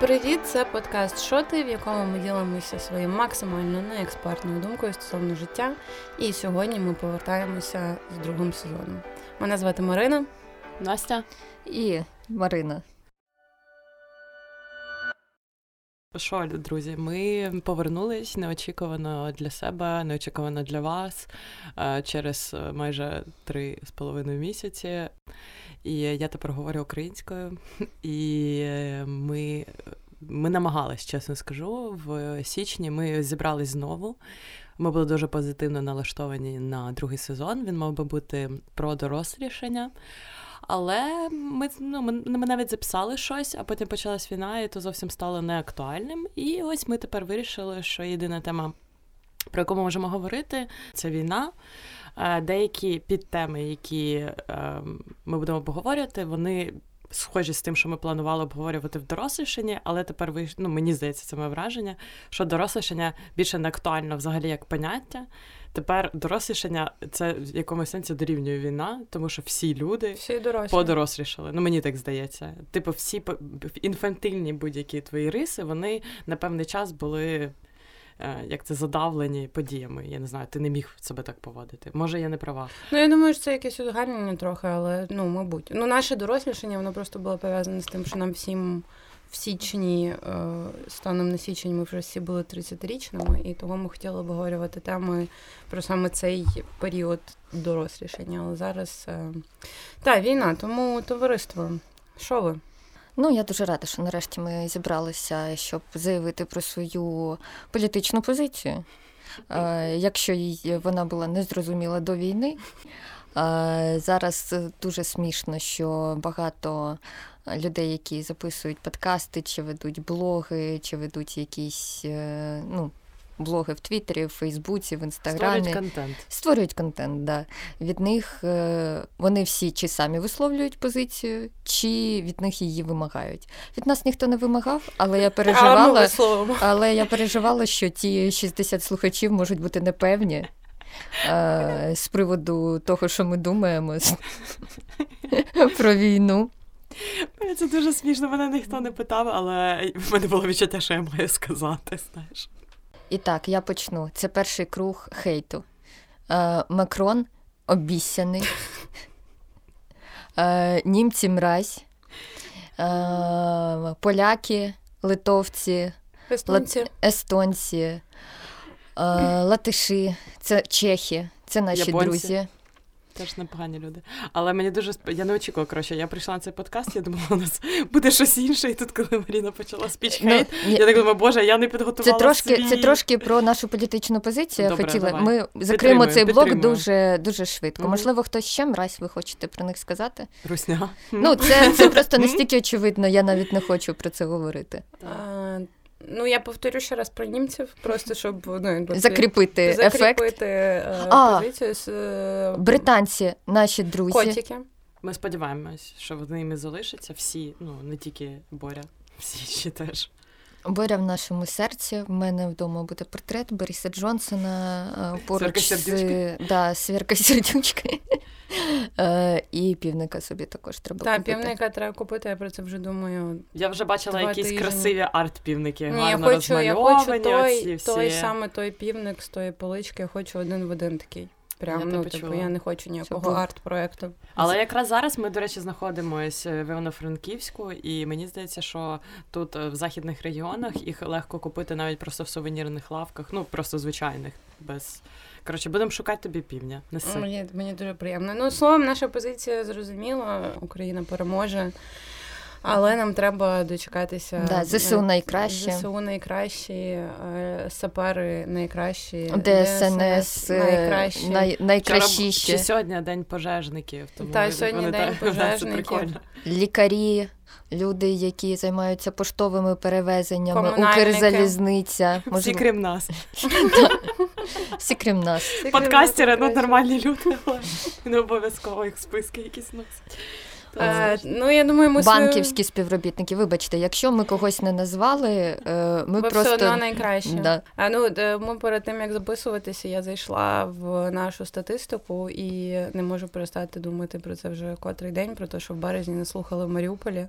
Привіт, це подкаст Шоти, в якому ми ділимося своєю максимально неекспертною думкою стосовно життя. І сьогодні ми повертаємося з другим сезоном. Мене звати Марина, Настя і Марина. Що, друзі, ми повернулись неочікувано для себе, неочікувано для вас е, через майже три з половиною місяці. І я тепер говорю українською, і ми ми намагались, чесно скажу. В січні ми зібрались знову. Ми були дуже позитивно налаштовані на другий сезон. Він мав би бути про дорослішання. Але ми ну, ми, ми навіть записали щось, а потім почалась війна, і то зовсім стало неактуальним. І ось ми тепер вирішили, що єдина тема, про яку ми можемо говорити, це війна. Е, деякі підтеми, які ем, ми будемо обговорювати, вони схожі з тим, що ми планували обговорювати в дорослішенні, але тепер ви ну, мені здається, це моє враження, що дорослішення більше не актуально взагалі як поняття. Тепер дорослішання це в якомусь сенсі дорівнює війна, тому що всі люди всі подорослішали. Ну мені так здається. Типу, всі інфантильні будь-які твої риси, вони на певний час були. Е, як це задавлені подіями. Я не знаю, ти не міг себе так поводити. Може, я не права. Ну я думаю, що це якесь узагальнення трохи, але ну, мабуть. Ну, наше дорослішання, воно просто було пов'язане з тим, що нам всім в січні, е, станом на січень, ми вже всі були 30-річними, і того ми хотіли обговорювати теми про саме цей період дорослішання. Але зараз е, та війна, тому товариство. Що ви? Ну, я дуже рада, що нарешті ми зібралися, щоб заявити про свою політичну позицію. Якщо вона була незрозуміла до війни, зараз дуже смішно, що багато людей, які записують подкасти, чи ведуть блоги, чи ведуть якісь е, ну, блоги в Твіттері, в Фейсбуці, в Інстаграмі. Створюють контент. Створюють контент, да. Від них е, вони всі чи самі висловлюють позицію, чи від них її вимагають. Від нас ніхто не вимагав, але я переживала, але я переживала, що ті 60 слухачів можуть бути непевні. Е, з приводу того, що ми думаємо про війну. Це дуже смішно, мене ніхто не питав, але в мене було відчуття, що я маю сказати. знаєш. І так, я почну. Це перший круг хейту. Е, Макрон обіцяний. Е, Німці мразь, е, поляки, литовці, естонці, лат... естонці е, латиші, це чехи, це наші Японці. друзі. Теж непогані люди. Але мені дуже я не очікувала, коротше, я прийшла на цей подкаст, я думала, у нас буде щось інше, і тут, коли Маріна почала спіч хейт, ну, я так думаю, боже, я не підготувала. Це трошки свій... це трошки про нашу політичну позицію. Добре, хотіла. Давай. Ми закриємо цей блок дуже дуже швидко. Mm-hmm. Можливо, хтось ще мразь ви хочете про них сказати? Русня. Ну, це, це просто настільки очевидно, я навіть не хочу про це говорити. Ну, я повторю ще раз про німців, просто щоб ну, закріпити, закріпити ефект. позицію з е, британці, наші друзі. Котики. Ми сподіваємось, що вони ними залишаться всі, ну не тільки Боря, всі ще теж. Боря в нашому серці. В мене вдома буде портрет Бориса Джонсона е, поруч з да, Свірка сердючка. Е, і півника собі також треба купити. Так, півника треба купити, я про це вже думаю. Я вже бачила якісь тижні. красиві арт-півники. Ні, гарно я хочу, я хочу той, всі. той саме той півник з тої полички, я хочу один в один такий. Прям, я ну, типу, я не хочу ніякого арт-проекту. Але якраз зараз ми, до речі, знаходимося в Івано-Франківську, і мені здається, що тут е, в західних регіонах їх легко купити навіть просто в сувенірних лавках, ну просто звичайних, без. Коротше, будемо шукати тобі півня. Неси. Мені, мені дуже приємно. Ну, словом, наша позиція зрозуміла. Україна переможе. Але нам треба дочекатися. Да, ЗСУ найкраще. ЗСУ найкращі, е, сапери найкращі, ДСНС найкращі. Най, найкращі. Чи сьогодні день пожежників. Тому Та, сьогодні день та, пожежників. Лікарі, люди, які займаються поштовими перевезеннями, Укрзалізниця. Всі крім нас. Всі крім нас. Подкастери, ну нормальні люди, не обов'язково їх списки якісь носять. Е, ну, я думаю, ми Банківські співробітники, вибачте, якщо ми когось не назвали, е, ми Бо просто... все одно найкраще. Да. А, ну, ми перед тим, як записуватися, я зайшла в нашу статистику і не можу перестати думати про це вже котрий день, про те, що в березні не слухали в Маріуполі.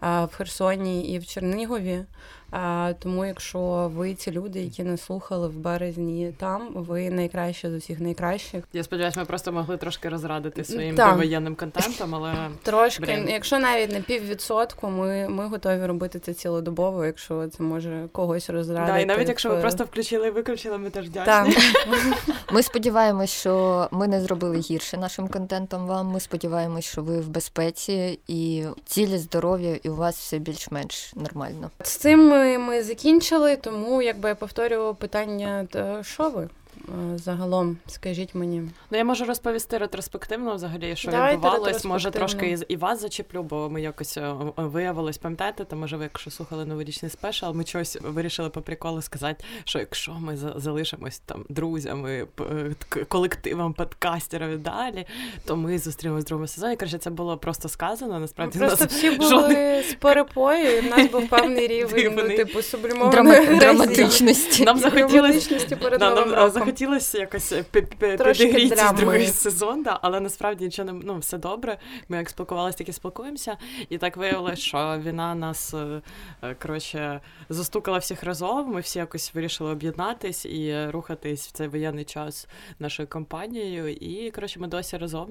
в Херсоні і в Чернігові. А, Тому, якщо ви ці люди, які не слухали в березні там, ви найкраще з усіх найкращих. Я сподіваюся, ми просто могли трошки розрадити своїм воєнним контентом, але трошки, Блін. якщо навіть не піввідсотку, ми ми готові робити це цілодобово, якщо це може когось розрадити. Да, І навіть якщо ви просто включили і виключили, ми теж вдячні. Ми сподіваємось, що ми не зробили гірше нашим контентом. Вам ми сподіваємось, що ви в безпеці і цілі здоров'я, і у вас все більш-менш нормально. З цим ми, закінчили, тому якби я повторюю питання, що ви? Е, загалом, скажіть мені. Ну я можу розповісти ретроспективно, взагалі, що Давайте відбувалось. Може, трошки і вас зачеплю, бо ми якось е, виявилось, пам'ятаєте, то може ви, якщо слухали новорічний спешал, ми щось вирішили по приколу сказати, що якщо ми залишимось там друзями, е, колективом, подкастерів далі, то ми зустрінемось в другому сезоні. Коротше, це було просто сказано. Насправді просто нас всі були жодних... з перепою, і в нас був певний рівень, ну, типу, сублімованої драматичності. Нам захотілося перед новим роком хотілося якось е, підігріти другий сезон, да, але насправді нічого не ну, все добре. Ми як спілкувалися, так і спілкуємося. І так виявилося, що війна нас е, е, коротше застукала всіх разом. Ми всі якось вирішили об'єднатись і рухатись в цей воєнний час нашою компанією. І коротше, ми досі разом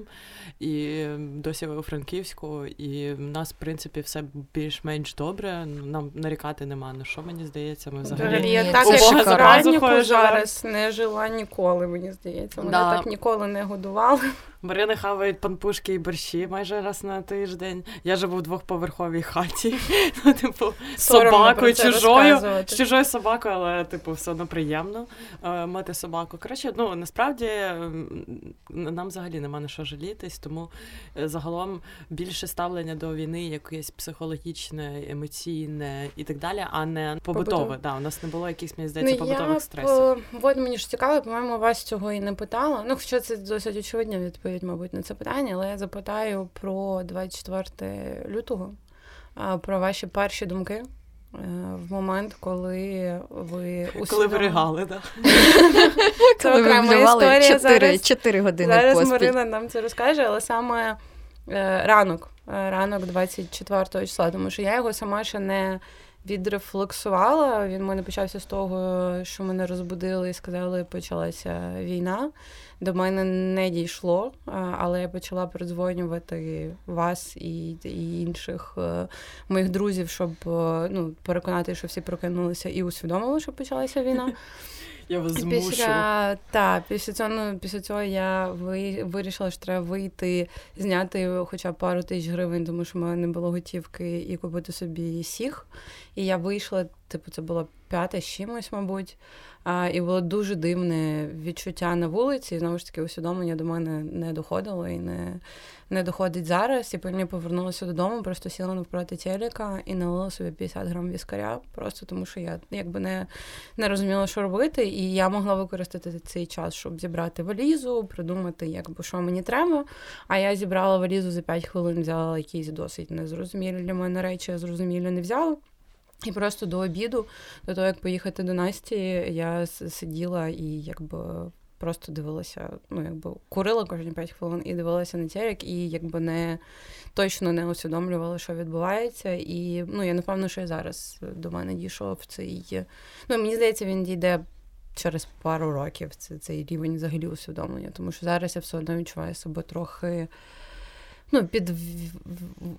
і досі у Франківську, і в нас, в принципі, все більш-менш добре. Нам нарікати нема на що мені здається. Ми взагалі я так як зараз не жила ніколи, мені здається. Мене да. так ніколи не годували. Марини хавають панпушки і борщі майже раз на тиждень. Я живу в двохповерховій хаті, ну, типу, собакою чужою, з чужою собакою, але типу, все одно приємно е, мати собаку. Коротше, ну насправді нам взагалі нема на що жалітись, тому е, загалом більше ставлення до війни, якесь психологічне, емоційне і так далі, а не побутове. Да, у нас не було якихось мені здається ну, побутових стресів. От мені ж цікаво, по-моєму, вас цього і не питала. Ну, хоча це досить очевидна відповідь мабуть, на це питання, але я запитаю про 24 лютого, про ваші перші думки. Е, в момент, коли ви усвідом... Коли ви ригали, так? Це окрема історія. 4, 4 години Зараз поспіль. Марина нам це розкаже, але саме е, ранок, е, ранок 24 числа, тому що я його сама ще не відрефлексувала. Він в мене почався з того, що мене розбудили і сказали, почалася війна. До мене не дійшло, але я почала передзвонювати вас і і інших е, моїх друзів, щоб е, ну, переконати, що всі прокинулися і усвідомили, що почалася війна. Я вас змушу. Після, та, після цього ну, після цього я ви, вирішила, що треба вийти, зняти хоча б пару тисяч гривень, тому що в мене не було готівки, і купити собі сіх. І я вийшла, типу, це було п'яте чимось, мабуть. А, І було дуже дивне відчуття на вулиці. І знову ж таки, усвідомлення до мене не доходило і не не доходить зараз. І потім я повернулася додому, просто сіла навпроти телека і налила собі 50 грам віскаря, просто тому що я якби не не розуміла, що робити. І я могла використати цей час, щоб зібрати валізу, придумати, якби що мені треба. А я зібрала валізу за 5 хвилин, взяла якісь досить незрозумілі для мене речі, я зрозумілі не взяла. І просто до обіду, до того як поїхати до Насті, я сиділа і якби просто дивилася, ну якби курила кожні 5 хвилин і дивилася на телек, і якби не точно не усвідомлювала, що відбувається. І ну я напевно, що і зараз до мене дійшов цей. Ну мені здається, він дійде. Через пару років це цей рівень взагалі усвідомлення, тому що зараз я все одно відчуваю себе трохи ну, під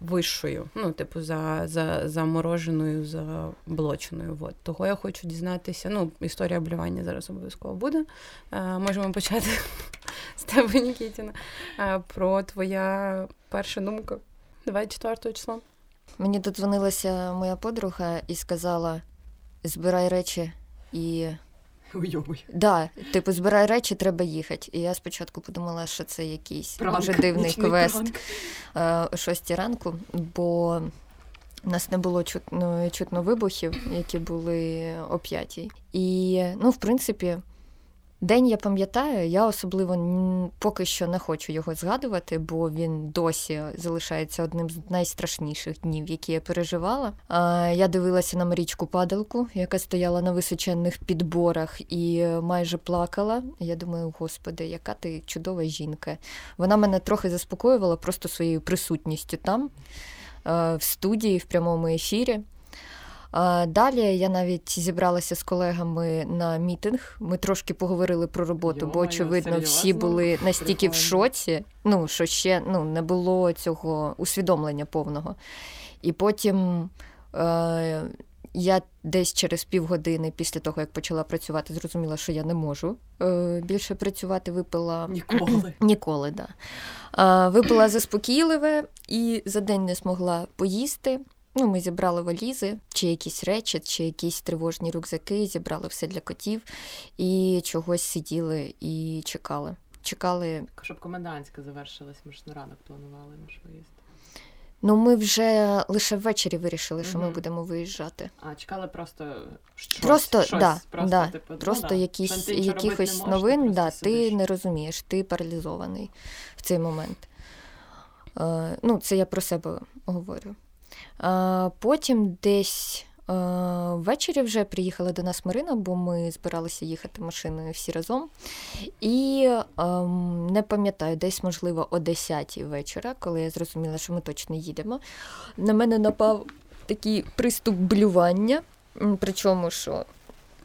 вищою, ну, типу, за, за, замороженою, заблоченою. От. Того я хочу дізнатися. Ну, історія облювання зараз обов'язково буде. Е, Можемо почати з тебе, Нікітіна. Е, про твоя перша думка 24 числа. Мені додзвонилася моя подруга і сказала: збирай речі і Уйовуй. Да, типу, збирай речі, треба їхати. І я спочатку подумала, що це якийсь пранк, дуже дивний квест пранк. о шостій ранку, бо у нас не було чутно, чутно вибухів, які були о п'ятій. І, ну, в принципі. День я пам'ятаю, я особливо поки що не хочу його згадувати, бо він досі залишається одним з найстрашніших днів, які я переживала. Я дивилася на Марічку падалку, яка стояла на височенних підборах і майже плакала. Я думаю, господи, яка ти чудова жінка. Вона мене трохи заспокоювала просто своєю присутністю там. в студії в прямому ефірі. Далі я навіть зібралася з колегами на мітинг. Ми трошки поговорили про роботу, Йо, бо очевидно серйозно? всі були настільки Прикольно. в шоці, ну що ще ну, не було цього усвідомлення повного. І потім е, я десь через півгодини після того, як почала працювати, зрозуміла, що я не можу е, більше працювати. Випила ніколи. Ніколи, да. Е, випила заспокійливе і за день не змогла поїсти. Ну, Ми зібрали валізи, чи якісь речі, чи якісь тривожні рюкзаки, зібрали все для котів і чогось сиділи і чекали. Чекали. Щоб комендантська завершилась, ми ж на ранок планували наш виїзд. Ну, ми вже лише ввечері вирішили, що ми будемо виїжджати. А чекали просто щось, просто щось, да, просто, да, типу, ну просто ну, якісь, ти якихось можеш, новин, ти, да, ти не розумієш, ти паралізований в цей момент. Е, ну, Це я про себе говорю. Е, потім десь Е, ввечері вже приїхала до нас Марина, бо ми збиралися їхати машиною всі разом. І ем, не пам'ятаю, десь, можливо, о 10 вечора, коли я зрозуміла, що ми точно їдемо. На мене напав такий приступ блювання, причому що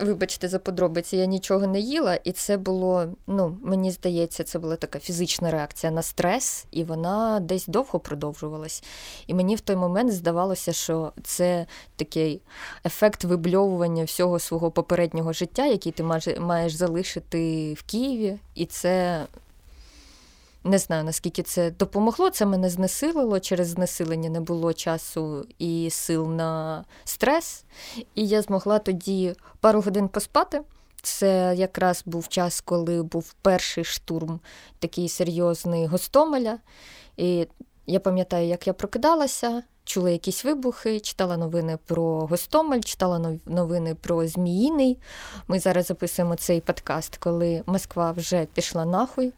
Вибачте, за подробиці, я нічого не їла, і це було, ну, мені здається, це була така фізична реакція на стрес, і вона десь довго продовжувалась. І мені в той момент здавалося, що це такий ефект вибльовування всього свого попереднього життя, який ти маєш залишити в Києві, і це не знаю, наскільки це допомогло. Це мене знесилило. Через знесилення не було часу і сил на стрес. І я змогла тоді пару годин поспати. Це якраз був час, коли був перший штурм такий серйозний Гостомеля. І я пам'ятаю, як я прокидалася, чула якісь вибухи, читала новини про Гостомель, читала новини про Зміїний. Ми зараз записуємо цей подкаст, коли Москва вже пішла нахуй.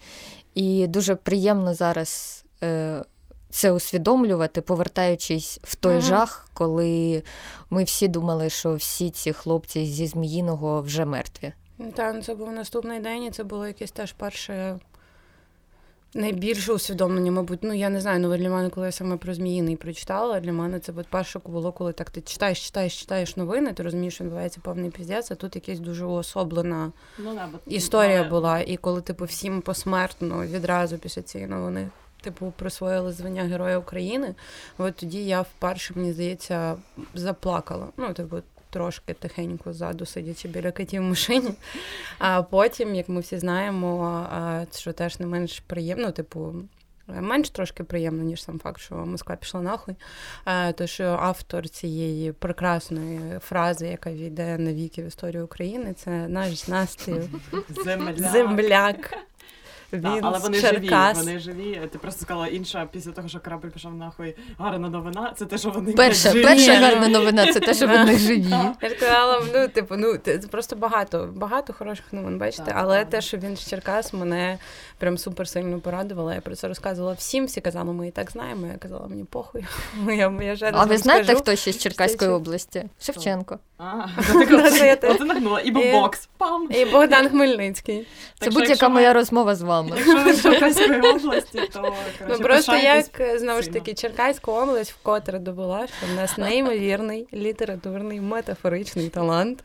І дуже приємно зараз е, це усвідомлювати, повертаючись в той ага. жах, коли ми всі думали, що всі ці хлопці зі Зміїного вже мертві. Так, це був наступний день, і це було якесь теж перше найбільше усвідомлення, мабуть, ну я не знаю, ну для мене, коли я саме про Зміїний прочитала, для мене це от перше було, коли так ти читаєш, читаєш, читаєш новини, ти розумієш, що відбувається повний піздець, а тут якась дуже уособлена ну, історія бо... була. І коли, типу, всім посмертно відразу після цієї новини. Типу, присвоїли звання Героя України. От тоді я вперше, мені здається, заплакала. Ну, типу, трошки тихенько ззаду, сидячи біля катів в машині. А потім, як ми всі знаємо, що теж не менш приємно, типу. Менш трошки приємно, ніж сам факт, що Москва пішла нахуй. То що автор цієї прекрасної фрази, яка війде на віки в історію України, це наш Настя земляк. земляк. Він але вони Черкас. живі, вони живі. Ти просто сказала інша після того, що корабль пішов нахуй. Гарна новина. Це те, що вони перша, живі. перша гарна новина. Це те, що вони живі. Я сказала, ну типу, ну це просто багато, багато хороших новин. Бачите, але те, що він з Черкас, мене прям супер сильно порадувала. Я про це розказувала всім. Всі казали, ми і так знаємо. Я казала, мені похуй. Я, я а ви знаєте, хто ще з Черкаської області? Шевченко. А, Оце нагнула. І бокс. Пам. І Богдан Хмельницький. Це будь-яка моя розмова з вами. Якщо ви з Черкаської області, то Ну просто як знову ж таки Черкаська область вкотре довела, що в нас неймовірний літературний метафоричний талант.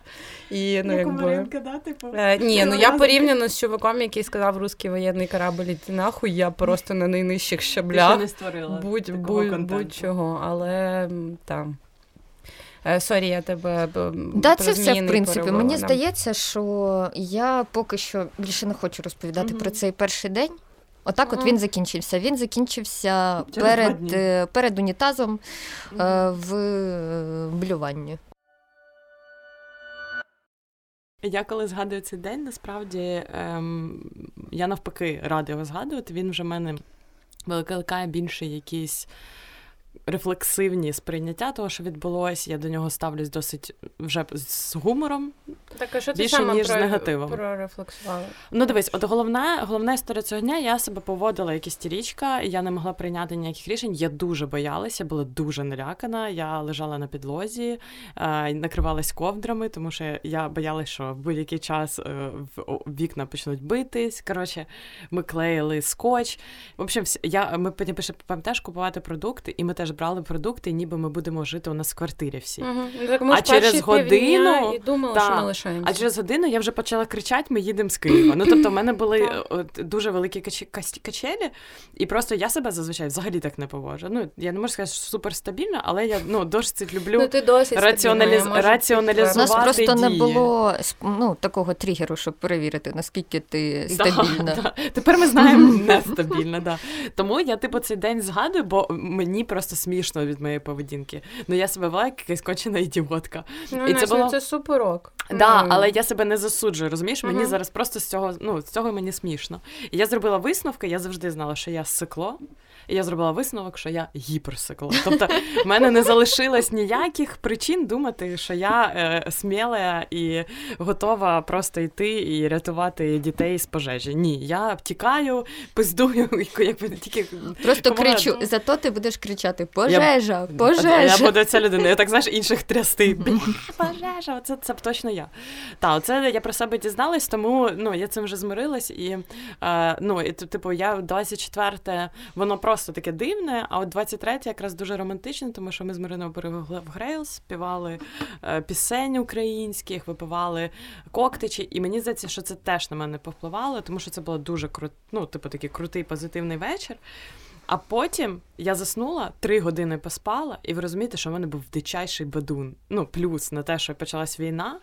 І, ну, якби... да, типу? Е, ні, ну я порівняно з чуваком, який сказав русський воєнний корабль іти нахуй, я просто на найнижчих щаблях. не створила будь, будь, будь-чого, але там. Е, sorry, я тебе да, це все в принципі. Перевела. Мені здається, що я поки що більше не хочу розповідати mm-hmm. про цей перший день. Отак, от він закінчився. Він закінчився перед е, перед унітазом mm-hmm. в блюванні. Я коли згадую цей день, насправді ем, я навпаки рада його згадувати. Він вже мене викликає більше якісь рефлексивні сприйняття того, що відбулося. Я до нього ставлюсь досить вже з гумором. Так, а що ти більше, саме ніж про, з негативом. прорефлексувала? Ну, дивись, от головна головна історія цього дня, я себе поводила як істерічка, я не могла прийняти ніяких рішень. Я дуже боялася, була дуже налякана. Я лежала на підлозі, е, накривалась ковдрами, тому що я боялася, що в будь-який час е, вікна почнуть битись. Коротше, ми клеїли скотч. В общем, я, ми пам'ятаєш купувати продукти, і ми теж брали продукти, ніби ми будемо жити у нас в квартирі всі. Угу. Так, ми А через годину і думали, та, що ми лишаємося. А через годину я вже почала кричати: ми їдемо з Києва. Ну тобто, в мене були от, дуже великі кач- качелі, і просто я себе зазвичай взагалі так не поводжу. Ну я не можу сказати, що супер стабільна, але я ну досить люблю ну, ти досить раціоналіз... стабільна, раціоналізувати. У нас просто дії. не було ну, такого тригеру, щоб перевірити, наскільки ти стабільна. Да, да. Тепер ми знаємо нестабільна, да. Тому я типу цей день згадую, бо мені просто смішно від моєї поведінки. Ну я себе вела як якась кончена ідіотка. Ну, І це Настя, було- це суперок. Да, mm. але я себе не засуджую, розумієш? Мені Мгм. зараз просто з цього, ну, з цього мені смішно. І я зробила висновки, я завжди знала, що я сикло. І я зробила висновок, що я гіперсикло. Тобто в мене не залишилось ніяких причин думати, що я е, сміла і готова просто йти і рятувати дітей з пожежі. Ні, я втікаю, пиздую, якби тільки Просто Кому кричу, зато ти будеш кричати Пожежа, пожежа. Я буду ця людина. Я так знаєш інших трясти. Пожежа, оце це б точно я. Та, оце я про себе дізналась, тому ну я цим вже змирилась. І е, ну і типу, я 24-те, воно просто таке дивне. А от 23-те якраз дуже романтичне, тому що ми з Мариною перевели в Грейлс, співали е, пісень українських, випивали коктичі. І мені здається, що це теж на мене повпливало, тому що це було дуже крут, ну, типу, такий крутий позитивний вечір. А потім я заснула, три години поспала, і ви розумієте, що в мене був дичайший бадун. Ну, плюс на те, що почалась війна,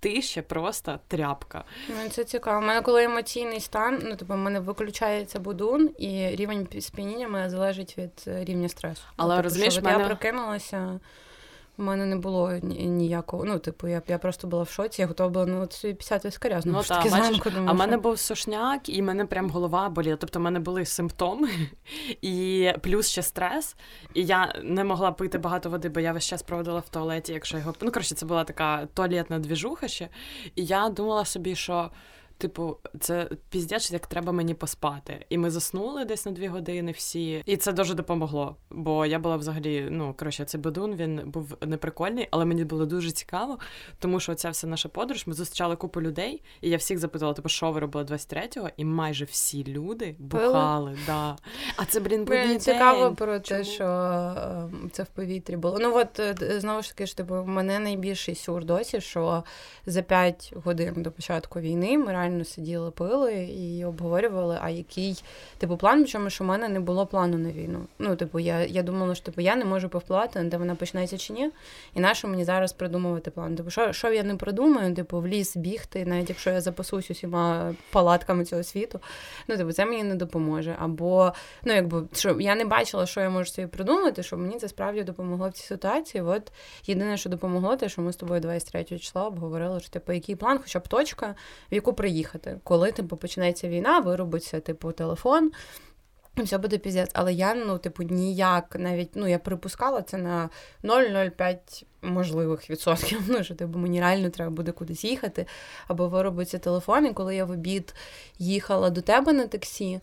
ти ще просто тряпка. Ну, це цікаво. У мене коли емоційний стан, ну типу, в мене виключається будун, і рівень сп'яніння мене залежить від е, рівня стресу. Але, ну, типу, розумієш, що от мене- я прокинулася. У мене не було ніякого. Ну, типу, я, я просто була в шоці, я готова була ну, от собі 50 скаря. Ну, Ну, та, таки зранку, А в мене був сушняк, і в мене прям голова боліла. Тобто, в мене були симптоми, і плюс ще стрес. І я не могла пити багато води, бо я весь час проводила в туалеті, якщо його. Ну, коротше, це була така туалетна двіжуха ще. І я думала собі, що. Типу, це піздець, як треба мені поспати. І ми заснули десь на дві години всі. І це дуже допомогло. Бо я була взагалі, ну коротше, цей бадун він був неприкольний, але мені було дуже цікаво, тому що ця вся наша подорож, ми зустрічали купу людей, і я всіх запитала, типу, що ви робили 23-го, і майже всі люди бухали. Да. А це, блін, будній цікаво про те, що е, це в повітрі було. Ну от е, знову ж таки, ж типу, мене найбільший сюр досі, що за 5 годин до початку війни ми реально сиділи, пили і обговорювали, а який типу план, причому що в мене не було плану на війну. Ну, типу, я, я думала, що типу, я не можу повпливати, де вона почнеться чи ні. І на що мені зараз придумувати план? Типу, що, що я не придумаю, типу, в ліс бігти, навіть якщо я запасусь усіма палатками цього світу, ну, типу, це мені не допоможе. Або, ну, якби, що я не бачила, що я можу собі придумати, щоб мені це справді допомогло в цій ситуації. От єдине, що допомогло, те, що ми з тобою 23 числа обговорили, що типу, який план, хоча б точка, в яку приїхати. Коли типу почнеться війна, виробиться типу телефон. Все буде піздець, але я ну, типу, ніяк навіть ну я припускала це на 0,05 можливих відсотків. Ну що типу, мені реально треба буде кудись їхати, або виробиться телефон. І коли я в обід їхала до тебе на таксі,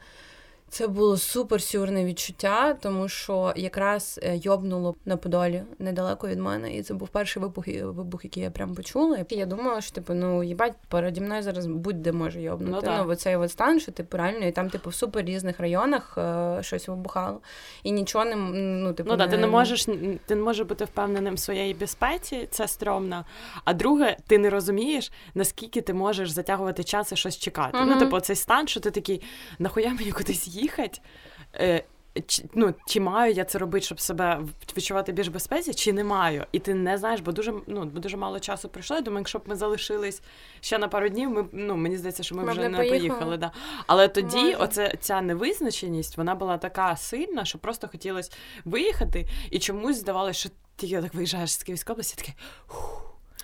це було супер сюрне відчуття, тому що якраз е, йобнуло на Подолі недалеко від мене, і це був перший вибух, вибух, який я прям почула. І я думала, що типу, ну їбать, переді мною зараз будь-де може йобнути. Ну, Ну, ну от стан, що типу реально, і там, типу, в супер різних районах е, щось вибухало. І нічого не ну, типу, Ну да, ти не можеш ти не можеш бути впевненим в своїй безпеці, це стрьомно. А друге, ти не розумієш, наскільки ти можеш затягувати час і щось чекати. Ну, типу, цей стан, що ти такий, нахуя мені кудись їхати? Е, чи, ну, чи маю я це робити, щоб себе відчувати більш безпеці, чи не маю? І ти не знаєш, бо дуже ну бо дуже мало часу пройшло. Я думаю, якщо б ми залишились ще на пару днів, ми ну мені здається, що ми, Ми вже не не поїхали. поїхали. Да. Але тоді, Може. оце ця невизначеність, вона була така сильна, що просто хотілося виїхати, і чомусь здавалося, що ти так виїжджаєш з Київської області, таке.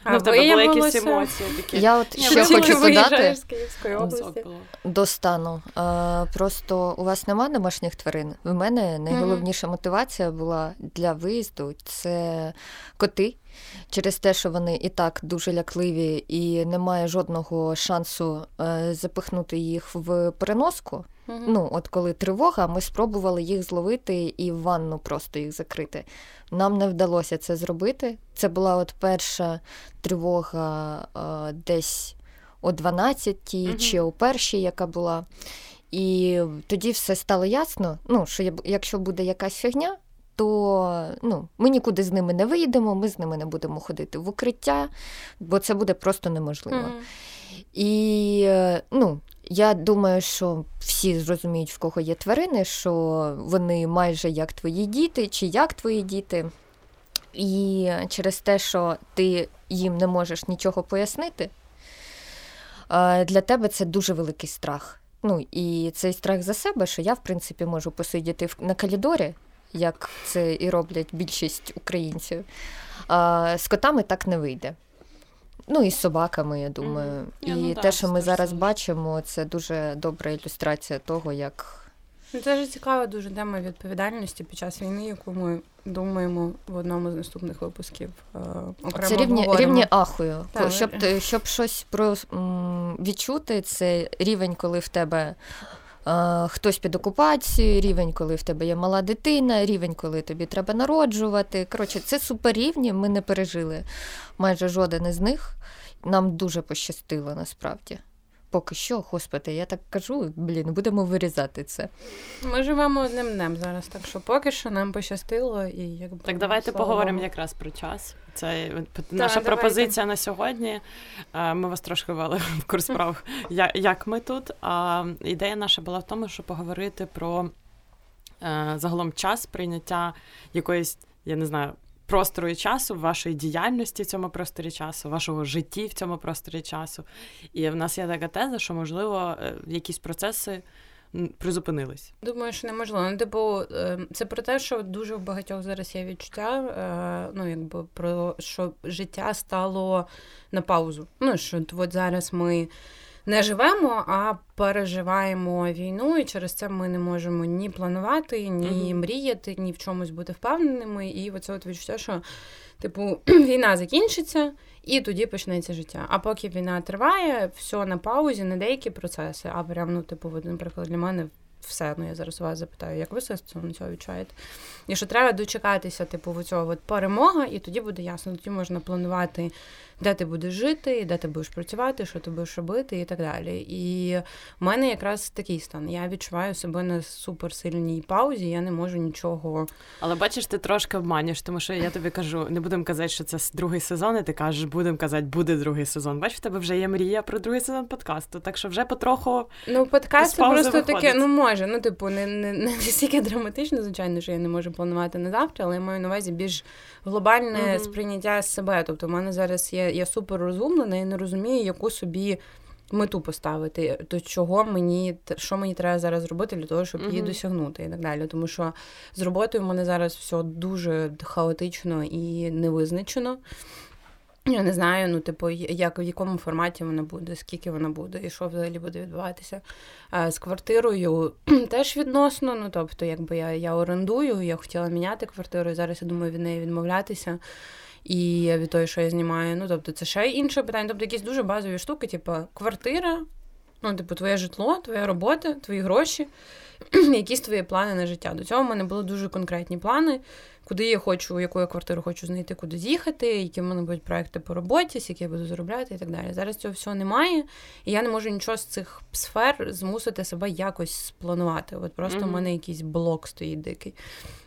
А ну, в тебе були якісь емоції такі. Я от Ні, ще хочу тільки додати з Київської Ну, області. до стану. Е, Просто у вас нема домашніх тварин. В мене найголовніша мотивація була для виїзду це коти. Через те, що вони і так дуже лякливі, і немає жодного шансу е, запихнути їх в переноску. Ну, от коли тривога, ми спробували їх зловити і в ванну просто їх закрити. Нам не вдалося це зробити. Це була от перша тривога е, десь о 12-й Мгм. чи о першій, яка була. І тоді все стало ясно. Ну, що якщо буде якась фігня, то ну, ми нікуди з ними не вийдемо, ми з ними не будемо ходити в укриття, бо це буде просто неможливо. Mm-hmm. І е, ну, я думаю, що всі зрозуміють, в кого є тварини, що вони майже як твої діти, чи як твої діти. І через те, що ти їм не можеш нічого пояснити, для тебе це дуже великий страх. Ну і цей страх за себе, що я, в принципі, можу посидіти на калідорі, як це і роблять більшість українців. З котами так не вийде. Ну і з собаками, я думаю. Mm-hmm. І ну, те, так, що ми зараз бачимо, це дуже добра ілюстрація того, як. Ну, Це ж цікава дуже тема відповідальності під час війни, яку ми думаємо в одному з наступних випусків. Е, окремо Це рівні рівні ахою. Так. Щоб щоб щось про відчути, це рівень, коли в тебе. Uh, хтось під окупацією, рівень, коли в тебе є мала дитина, рівень, коли тобі треба народжувати. Коротше, це суперрівні, ми не пережили майже жоден із них. Нам дуже пощастило насправді. Поки що, господи, я так кажу, блін, будемо вирізати це. Ми живемо одним днем зараз, так що поки що нам пощастило і якби так. Давайте поговоримо якраз про час. Це наша так, пропозиція на сьогодні. Ми вас трошки ввели в курс справ, як ми тут. А ідея наша була в тому, щоб поговорити про е, загалом час прийняття якоїсь, я не знаю простору і часу, вашої діяльності в цьому просторі часу, вашого житті в цьому просторі часу. І в нас є така теза, що, можливо, е, якісь процеси. Призупинились. Думаю, що неможливо. Ну, типу, е, це про те, що дуже в багатьох зараз є відчуття, е, ну якби про що життя стало на паузу. Ну що от зараз ми не живемо, а переживаємо війну, і через це ми не можемо ні планувати, ні mm-hmm. мріяти, ні в чомусь бути впевненими. І оце от відчуття, що типу війна закінчиться. І тоді почнеться життя. А поки війна триває, все на паузі, не деякі процеси, а прям, ну, типу, наприклад, для мене все. Ну я зараз вас запитаю, як ви стосовно цього відчуваєте? І що треба дочекатися, типу, цього от перемога, і тоді буде ясно, тоді можна планувати де ти будеш жити, де ти будеш працювати, що ти будеш робити, і так далі. І в мене якраз такий стан. Я відчуваю себе на суперсильній паузі, я не можу нічого. Але бачиш, ти трошки обманюєш, тому що я тобі кажу, не будемо казати, що це другий сезон, і ти кажеш, будемо казати, буде другий сезон. Бачиш, в тебе вже є мрія про другий сезон подкасту, так що вже потроху. Ну, подкаст це просто виходить. таке, ну може. Ну, типу, не не, не настільки драматично, звичайно, що я не можу планувати на завтра, але я маю на увазі більш глобальне mm-hmm. сприйняття себе. Тобто, в мене зараз є я супер розумлена і не розумію, яку собі мету поставити, то чого мені що мені треба зараз зробити для того, щоб її досягнути і так далі. Тому що з роботою в мене зараз все дуже хаотично і невизначено. Я не знаю, ну, типу, як в якому форматі вона буде, скільки вона буде, і що взагалі буде відбуватися. А З квартирою теж відносно. Ну, тобто, якби я я орендую, я хотіла міняти квартиру, і зараз я думаю від неї відмовлятися і від того, що я знімаю. Ну, тобто, це ще інше питання. Тобто, якісь дуже базові штуки, типу квартира, ну, типу, твоє житло, твоя робота, твої гроші, якісь твої плани на життя. До цього в мене були дуже конкретні плани, куди я хочу, яку я квартиру хочу знайти, куди з'їхати, які в мене будуть проекти по роботі, скільки я буду заробляти і так далі. Зараз цього всього немає, і я не можу нічого з цих сфер змусити себе якось спланувати. От просто mm-hmm. в мене якийсь блок стоїть дикий.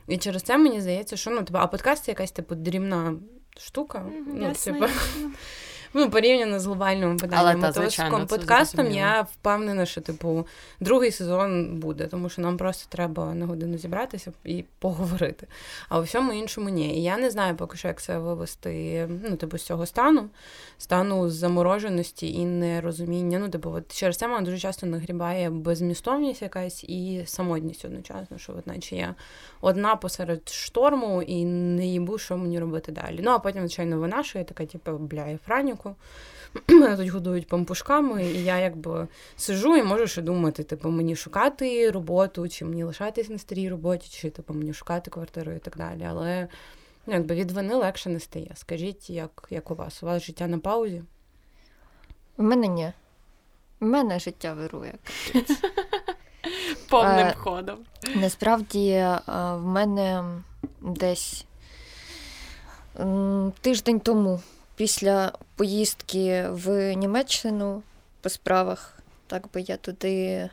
І через це мені здається, що ну, типу, а подкаст це якась типу дрібна штука. Mm-hmm, ну, типу, Ну, порівняно з глобальними питаннями. Але, та, подкастом я впевнена, що типу другий сезон буде, тому що нам просто треба на годину зібратися і поговорити. А у всьому іншому ні. І я не знаю поки що, як це вивести ну, типу, з цього стану, стану замороженості і нерозуміння. Ну, типу, от через це мене дуже часто нагрібає безмістовність якась і самотність одночасно, що от наче я одна посеред шторму і не їбу, що мені робити далі. Ну а потім, звичайно, вона, що я така, типу, бля, я франіку. Мене тут годують пампушками, і я якби сижу і можу ще думати, типу, мені шукати роботу, чи мені лишатись на старій роботі, чи типу, мені шукати квартиру і так далі. Але ну, якби від вини легше не стає. Скажіть, як як у вас? У вас життя на паузі? У мене ні. У мене життя вирує. Повним е, ходом. Насправді е, в мене десь тиждень тому, після поїздки в Німеччину по справах, так би я туди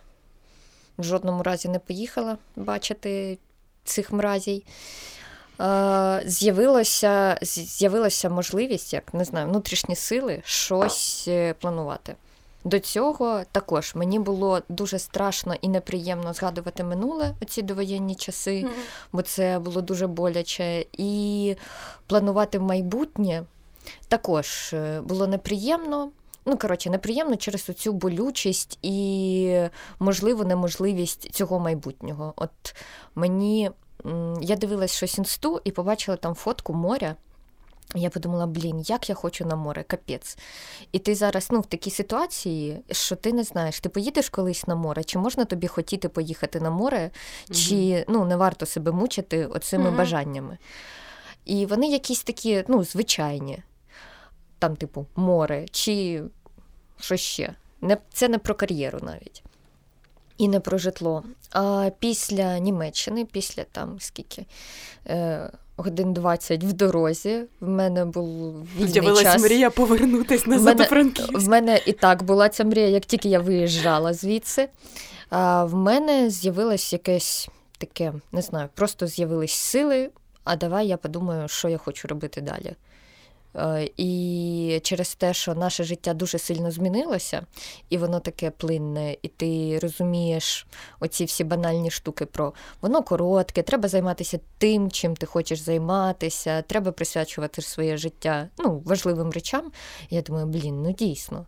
в жодному разі не поїхала бачити цих мразій. з'явилося, з'явилася можливість, як не знаю, внутрішні сили щось е, планувати. До цього також мені було дуже страшно і неприємно згадувати минуле оці довоєнні часи, mm-hmm. бо це було дуже боляче. І планувати майбутнє також е, було неприємно. Ну, коротше, неприємно через цю болючість і, можливо, неможливість цього майбутнього. От мені я дивилась щось інсту і побачила там фотку моря. Я подумала, блін, як я хочу на море, капець. І ти зараз ну, в такій ситуації, що ти не знаєш, ти поїдеш колись на море, чи можна тобі хотіти поїхати на море, чи mm ну, не варто себе мучити оцими mm бажаннями. І вони якісь такі, ну, звичайні, там, типу, море, чи що ще. Не, Це не про кар'єру навіть. І не про житло. А після Німеччини, після там скільки. Е, годин 20 в дорозі. В мене був вільний час. мрія повернутись назад до Франківська. В мене і так була ця мрія, як тільки я виїжджала звідси. А В мене з'явилось якесь таке, не знаю, просто з'явились сили. А давай я подумаю, що я хочу робити далі. Е, і через те, що наше життя дуже сильно змінилося, і воно таке плинне, і ти розумієш оці всі банальні штуки про воно коротке, треба займатися тим, чим ти хочеш займатися, треба присвячувати своє життя ну, важливим речам. Я думаю, блін, ну дійсно,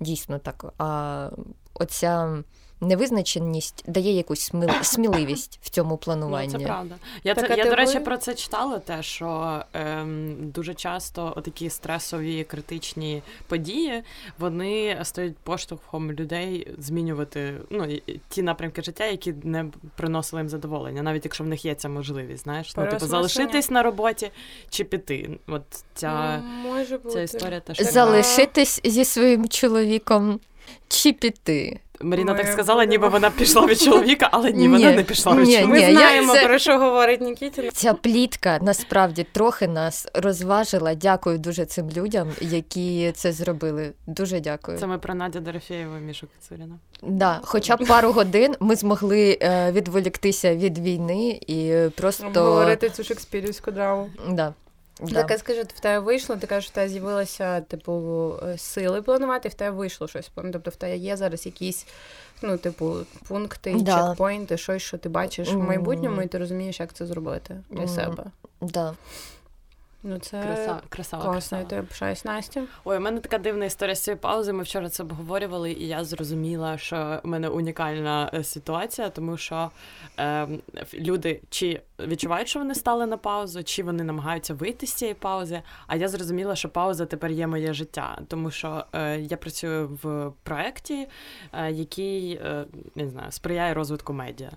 дійсно так. А оця невизначеність дає якусь сміливість в цьому плануванні. Ну, Це правда. Я так, це, я, до речі, про це читала, те, що ем, дуже часто такі стресові критичні події вони стають поштовхом людей змінювати ну, ті напрямки життя, які не приносили їм задоволення, навіть якщо в них є ця можливість, знаєш, ну, типу, залишитись на роботі чи піти. От ця, Може бути. ця історія теж залишитись зі своїм чоловіком чи піти. Маріна так сказала, ніби вона пішла від чоловіка, але ні, ні вона не пішла від чоловіка. Ми знаємо, це... про що говорить Нікітіна. Ця плітка насправді трохи нас розважила. Дякую дуже цим людям, які це зробили. Дуже дякую. Це ми про Надя Дорофєєва, Мішу Кацуріна. Да, хоча б пару годин ми змогли е, відволіктися від війни і просто говорити цю шекспірівську драму. Да. Да. Так, скажи, в тебе вийшло, ти кажеш, в тебе з'явилися типу е, сили планувати, в тебе вийшло щось. Тобто в тебе є зараз якісь ну, типу, пункти, да. чекпоінти, щось, що ти бачиш mm. в майбутньому, і ти розумієш, як це зробити для mm. себе. Да. Ну, це краса, красава, класно, я пишаюсь, Настя. Ой, у мене така дивна історія з цією паузою. Ми вчора це обговорювали, і я зрозуміла, що в мене унікальна е, ситуація, тому що е, люди чи відчувають, що вони стали на паузу, чи вони намагаються вийти з цієї паузи. А я зрозуміла, що пауза тепер є моє життя, тому що е, я працюю в проєкті, е, який е, не знаю, сприяє розвитку медіа.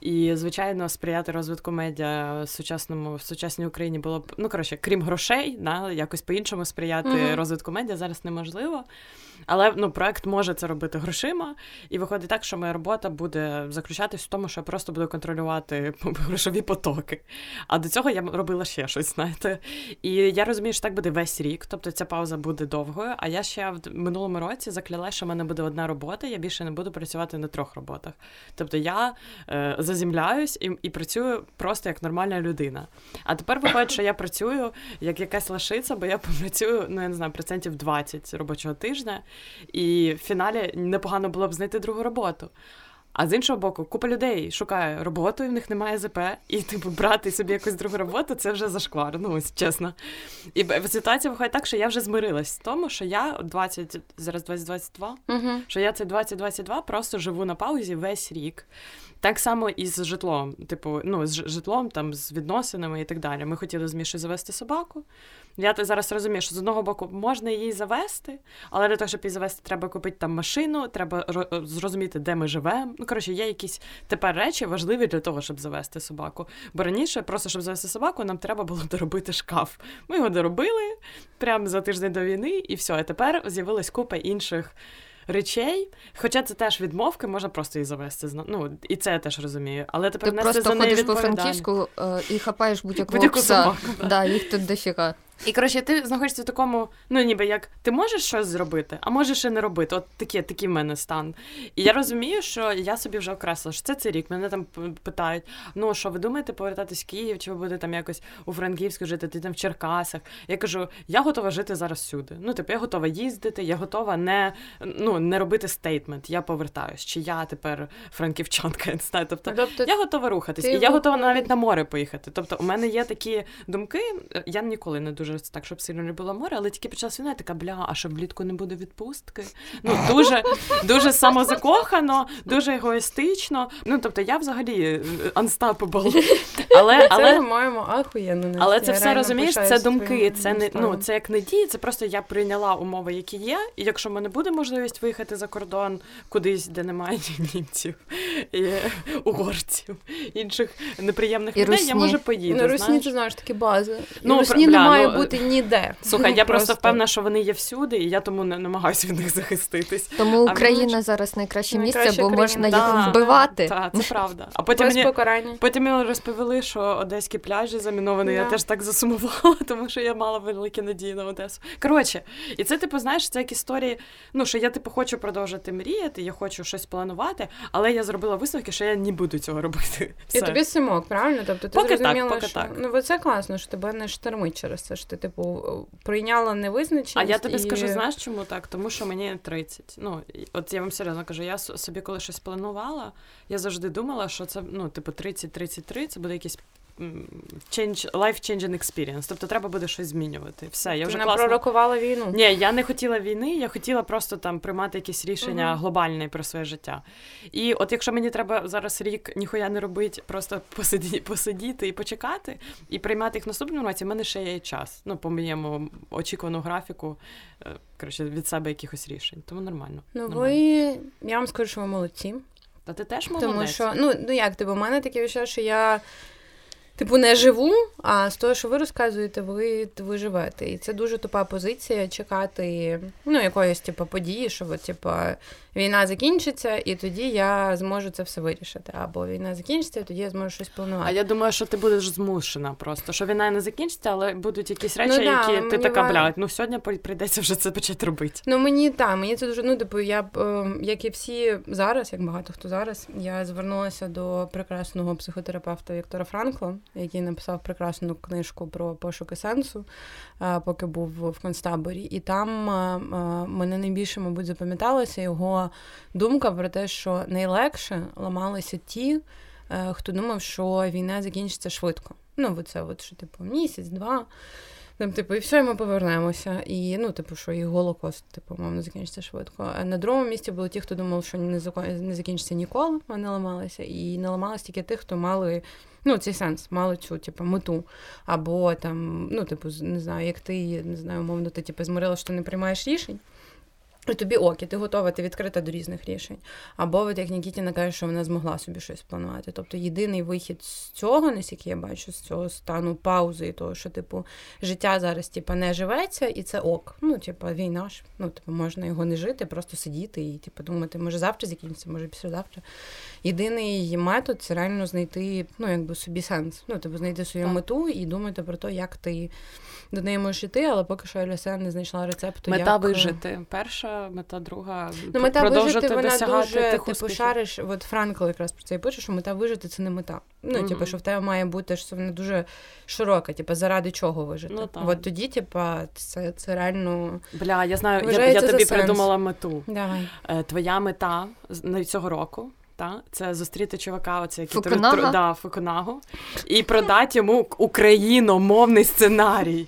І, звичайно, сприяти розвитку медіа в сучасному в сучасній Україні було б ну коротше, крім грошей, да, якось по-іншому сприяти mm-hmm. розвитку медіа зараз неможливо. Але ну, проект може це робити грошима, і виходить так, що моя робота буде заключатись в тому, що я просто буду контролювати грошові потоки. А до цього я робила ще щось, знаєте. І я розумію, що так буде весь рік, тобто ця пауза буде довгою. А я ще в минулому році закляла, що в мене буде одна робота, я більше не буду працювати на трьох роботах. Тобто я е, заземляюсь і, і працюю просто як нормальна людина. А тепер виходить, що я працюю як якась лашиця, бо я працюю, ну я не знаю, процентів 20 робочого тижня. І в фіналі непогано було б знайти другу роботу. А з іншого боку, купа людей шукає роботу, і в них немає ЗП, і типу брати собі якусь другу роботу це вже зашквар, ну ось чесно. І ситуація виходить так, що я вже змирилась з тому, що я 20, зараз 2022, uh-huh. що я це 2022 просто живу на паузі весь рік. Так само і з житлом. Типу, ну, з житлом, там, з відносинами і так далі. Ми хотіли з Мішою завести собаку. Я зараз розумію, що з одного боку можна її завести, але для того, щоб її завести, треба купити там машину, треба зрозуміти, де ми живемо. Ну, коротше, є якісь тепер речі важливі для того, щоб завести собаку. Бо раніше, просто щоб завести собаку, нам треба було доробити шкаф. Ми його доробили прямо за тиждень до війни, і все. А тепер з'явилась купа інших речей. Хоча це теж відмовки, можна просто її завести. Ну, І це я теж розумію. Але тепер Ти просто за неї ходиш по Франківську е, і хапаєш будь-якого пса. Да, їх тут дофіга. І коротше, ти знаходишся в такому, ну ніби як ти можеш щось зробити, а можеш і не робити. От такі, такий в мене стан. І я розумію, що я собі вже окреслила, що це цей рік. Мене там питають: ну що ви думаєте повертатись в Київ, чи ви будете там якось у Франківську жити, ти там в Черкасах? Я кажу, я готова жити зараз всюди. Ну, типу, я готова їздити, я готова не ну, не робити стейтмент. Я повертаюсь, чи я тепер франківчанка, я не знаю. Тобто, тобто я готова рухатись, і я готова навіть на море поїхати. Тобто, у мене є такі думки, я ніколи не дуже так, щоб сильно не було море, але тільки під час війни я така бля, а що влітку не буде відпустки. Ну дуже дуже самозакохано, дуже егоїстично. Ну тобто я взагалі unstoppable. Але але це маємо ахуєнно. Але це все розумієш. Це думки. Це не ну це як не дії. Це просто я прийняла умови, які є. І якщо в мене буде можливість виїхати за кордон кудись, де немає німців, і угорців, інших неприємних і людей, русні. я може поїду. Ну, Русні, ти знаєш такі бази. Ну, Русні не має ну, бути ніде. Слухай, я просто впевнена, що вони є всюди, і я тому не намагаюся від них захиститись. Тому Україна зараз найкраще місце, бо можна їх вбивати. Так, це правда. А потім мені потім мені розповіли, що одеські пляжі заміновані. Я теж так засумувала, тому що я мала великі надії на Одесу. Коротше, і це типу, знаєш, це як історії. Ну що я типу хочу продовжити мріяти, я хочу щось планувати, але я зробила висновки, що я не буду цього робити. І тобі симок, правильно? Тобто ти поки зрозуміла, так, поки що... так. ну це класно, що тебе не штормить через це. що Ти типу прийняла невизначеність. А я тобі і... скажу, знаєш чому так? Тому що мені 30. Ну, от я вам серйозно кажу, я собі коли щось планувала, я завжди думала, що це ну, типу 30-33, це буде якийсь change, life-changing experience. Тобто треба буде щось змінювати. Все, я вже не класно... пророкувала війну. Ні, я не хотіла війни, я хотіла просто там приймати якісь рішення uh-huh. глобальне про своє життя. І от якщо мені треба зараз рік ніхуя не робити, просто посидіти, посидіти і почекати, і приймати їх в наступному році, в мене ще є час. Ну, по моєму очікувану графіку, е, коротше, від себе якихось рішень. Тому нормально. Ну, нормально. ви я вам скажу, що ви молодці. Та ти теж молодець. Тому що, ну, ну як типу, у мене таке відчуття, що я. Типу, не живу, а з того, що ви розказуєте, ви ви живете. І це дуже тупа позиція чекати ну, якоїсь типу, події, що ви типу, війна закінчиться, і тоді я зможу це все вирішити. Або війна закінчиться, і тоді я зможу щось планувати. А я думаю, що ти будеш змушена просто, що війна не закінчиться, але будуть якісь речі, ну, да, які ти така, блядь, ну сьогодні прийдеться вже це почати робити. Ну мені так, мені це дуже ну, типу, я ем, як і всі зараз, як багато хто зараз, я звернулася до прекрасного психотерапевта Віктора Франкла, який написав прекрасну книжку про пошуки сенсу, е, поки був в концтаборі. І там е, е, мене найбільше, мабуть, запам'яталася його думка про те, що найлегше ламалися ті, е, хто думав, що війна закінчиться швидко. Ну, це от, що, типу, місяць, два. Там, типу, і все, і ми повернемося. І ну, типу, що і Голокост, типу, мовно, закінчиться швидко. А на другому місці були ті, хто думав, що не закінчиться ніколи, вони ламалися. І не ламалися тільки тих, хто мали ну, цей сенс, мали цю, типу, мету. Або там, ну, типу, не знаю, як ти не знаю, умовно, ти типу, змирила, що ти не приймаєш рішень. І тобі окі, ти готова, ти відкрита до різних рішень. Або от як Нікітіна каже, що вона змогла собі щось планувати. Тобто єдиний вихід з цього, наскільки я бачу, з цього стану паузи, і того, що, типу, життя зараз типу, не живеться, і це ок. Ну, типу, війна ж, ну, типу, можна його не жити, просто сидіти і типу, думати, може завтра закінчиться, може післязавтра. Єдиний метод це реально знайти ну, якби собі сенс. Ну, типу, знайти свою так. мету і думати про те, як ти до неї можеш йти, але поки що Еліса не знайшла рецепту. Мета як... вижити. Перша мета, друга ну, мета вижити, вона дуже тих типу шариш. От Франкл якраз про це і пише, що мета вижити це не мета. Ну, mm-hmm. типу, що в тебе має бути що вона дуже широка, типу, заради чого вижити. Ну, От тоді, типу, це це реально. Бля, я знаю, я я тобі придумала мету. Давай. Е, твоя мета цього року та? Це зустріти чувака, оце, який Фукунага? Тру, да, Фукунагу, і продати йому україномовний сценарій.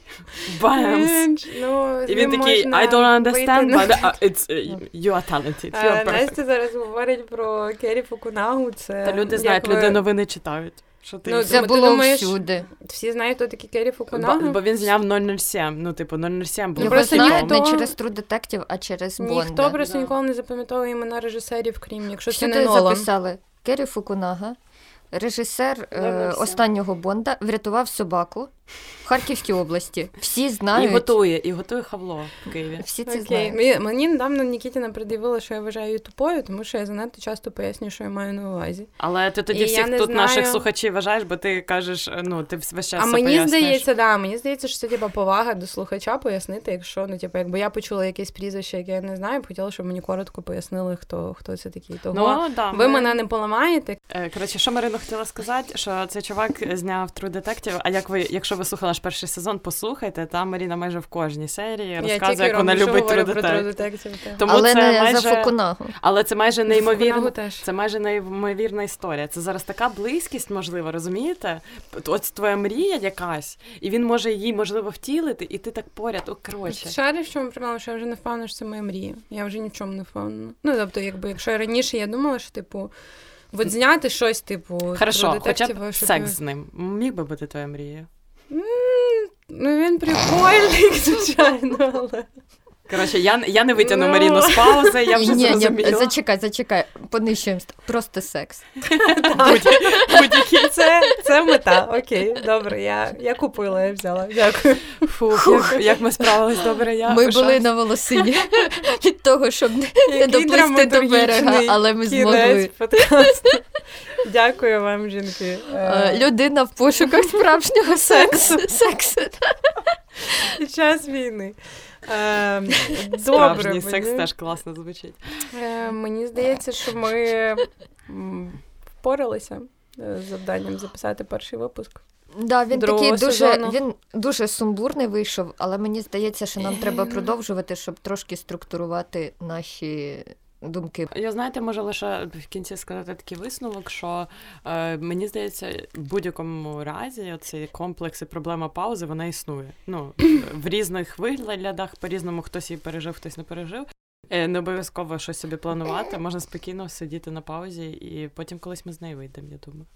Бамс! Ну, і він такий, I don't understand, but uh, it's, uh, you are talented. You are perfect. Настя зараз говорить про Кері Фукунагу. Це, Та люди знають, люди новини читають. Що ти ну, Це було думаєш, всюди. Всі знають, хто такий Кері Фукунага? Бо, бо він зняв 007. Ну, типу, 007 був. Ну, просто знають не через True Detective, а через Бонда. Ніхто просто да. ніколи не запам'ятовує імена режисерів, крім якщо Що це не Нолан. записали? Кері Фукунага, режисер е, останнього Бонда, врятував собаку в Харківській області. Всі знають. І готує, і готує хавло в Києві. Всі це Окей. знають. Мені, мені недавно Нікітіна пред'явила, що я вважаю її тупою, тому що я занадто часто пояснюю, що я маю на увазі. Але ти тоді І я всіх не тут знаю- наших слухачів вважаєш, бо ти кажеш, ну ти весь час А все мені пояснюєш. здається, да, мені здається, що це типа повага до слухача пояснити, якщо ну, типу, якби я почула якесь прізвище, яке я не знаю, б хотіла, щоб мені коротко пояснили, хто, хто це такий. Того Ну, да, ви ми- мене не поламаєте. Е, Коротше, що Марина хотіла сказати, що цей чувак зняв True Detective, а як ви, якщо ви слухали аж перший сезон, послухайте, там Маріна майже в кожній серії розказує, як вона любить та. Тому Але це не майже, за Фукунагу. але це майже неймовірно. Теж. Це майже неймовірна історія. Це зараз така близькість, можливо, розумієте? От твоя мрія якась, і він може її можливо втілити, і ти так поряд. О, коротше. Шариш, в чому проблема, що я вже не впевнена, що це моя мрія. Я вже ні в чому не впевнена. Ну, тобто, якби, якщо раніше я думала, що, типу, от зняти щось, типу, Хорошо, хоча б секс з ним міг би бути твоя мрія. Ну, він прикольний, звичайно, але. Коротше, я, я не витягну Ну. Маріну з паузи, я вже ні, ні, зачекай, зачекай, понищуємо. Просто секс. Будь-який Це, це мета. Окей, добре, я, я купила, я взяла. Дякую. Фух, як, як ми справились добре, я Ми були на волосині від того, щоб не, доплисти до берега, але ми змогли. Дякую вам, жінки. Е, Е, Людина в пошуках справжнього сексу. сексу. Під час війни. Е, Добре. Справжній секс теж класно звучить. Е, Мені здається, що ми впоралися з завданням записати перший випуск. Да, він Другого такий дуже, він дуже сумбурний вийшов, але мені здається, що нам треба продовжувати, щоб трошки структурувати наші думки. Я знаєте, можу лише в кінці сказати такий висновок, що е, мені здається, в будь-якому разі цей комплекс і проблема паузи вона існує. Ну в різних виглядах, по-різному хтось її пережив, хтось не пережив. Е, Не обов'язково щось собі планувати, можна спокійно сидіти на паузі, і потім колись ми з нею вийдемо, я думаю.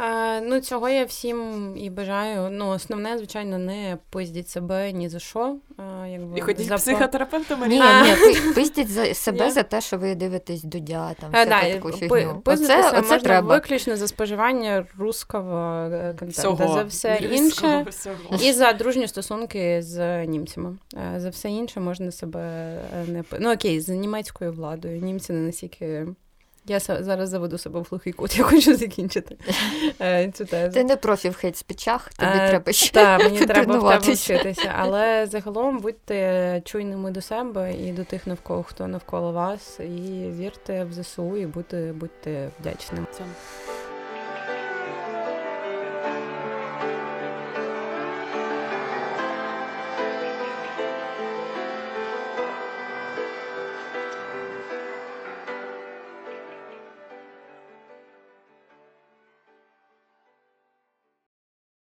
Е, Ну, цього я всім і бажаю. Ну, основне, звичайно, не пиздіть себе ні за що. Е, Якби, І ходіть за к психотерапевту Ні, Марія. ні, пи- пиздіть за себе Я- за те, що ви дивитесь дудя, там А, всяку да, таку пи- фігню. пиздитися Оце, оце можна треба. виключно за споживання русского е, контенту. Всього. За все Всього, інше. всього. І за дружні стосунки з німцями. Е, За все інше можна себе е, не пи- Ну окей, з німецькою владою. Німці не настільки. Я зараз заведу себе в глухий кут, я хочу закінчити е, цю тезу. Ти не профі в хейт-спічах, тобі а, треба ще Так, мені треба вчитися. Але загалом будьте чуйними до себе і до тих навколо, хто навколо вас, і вірте в ЗСУ, і будьте, будьте вдячними.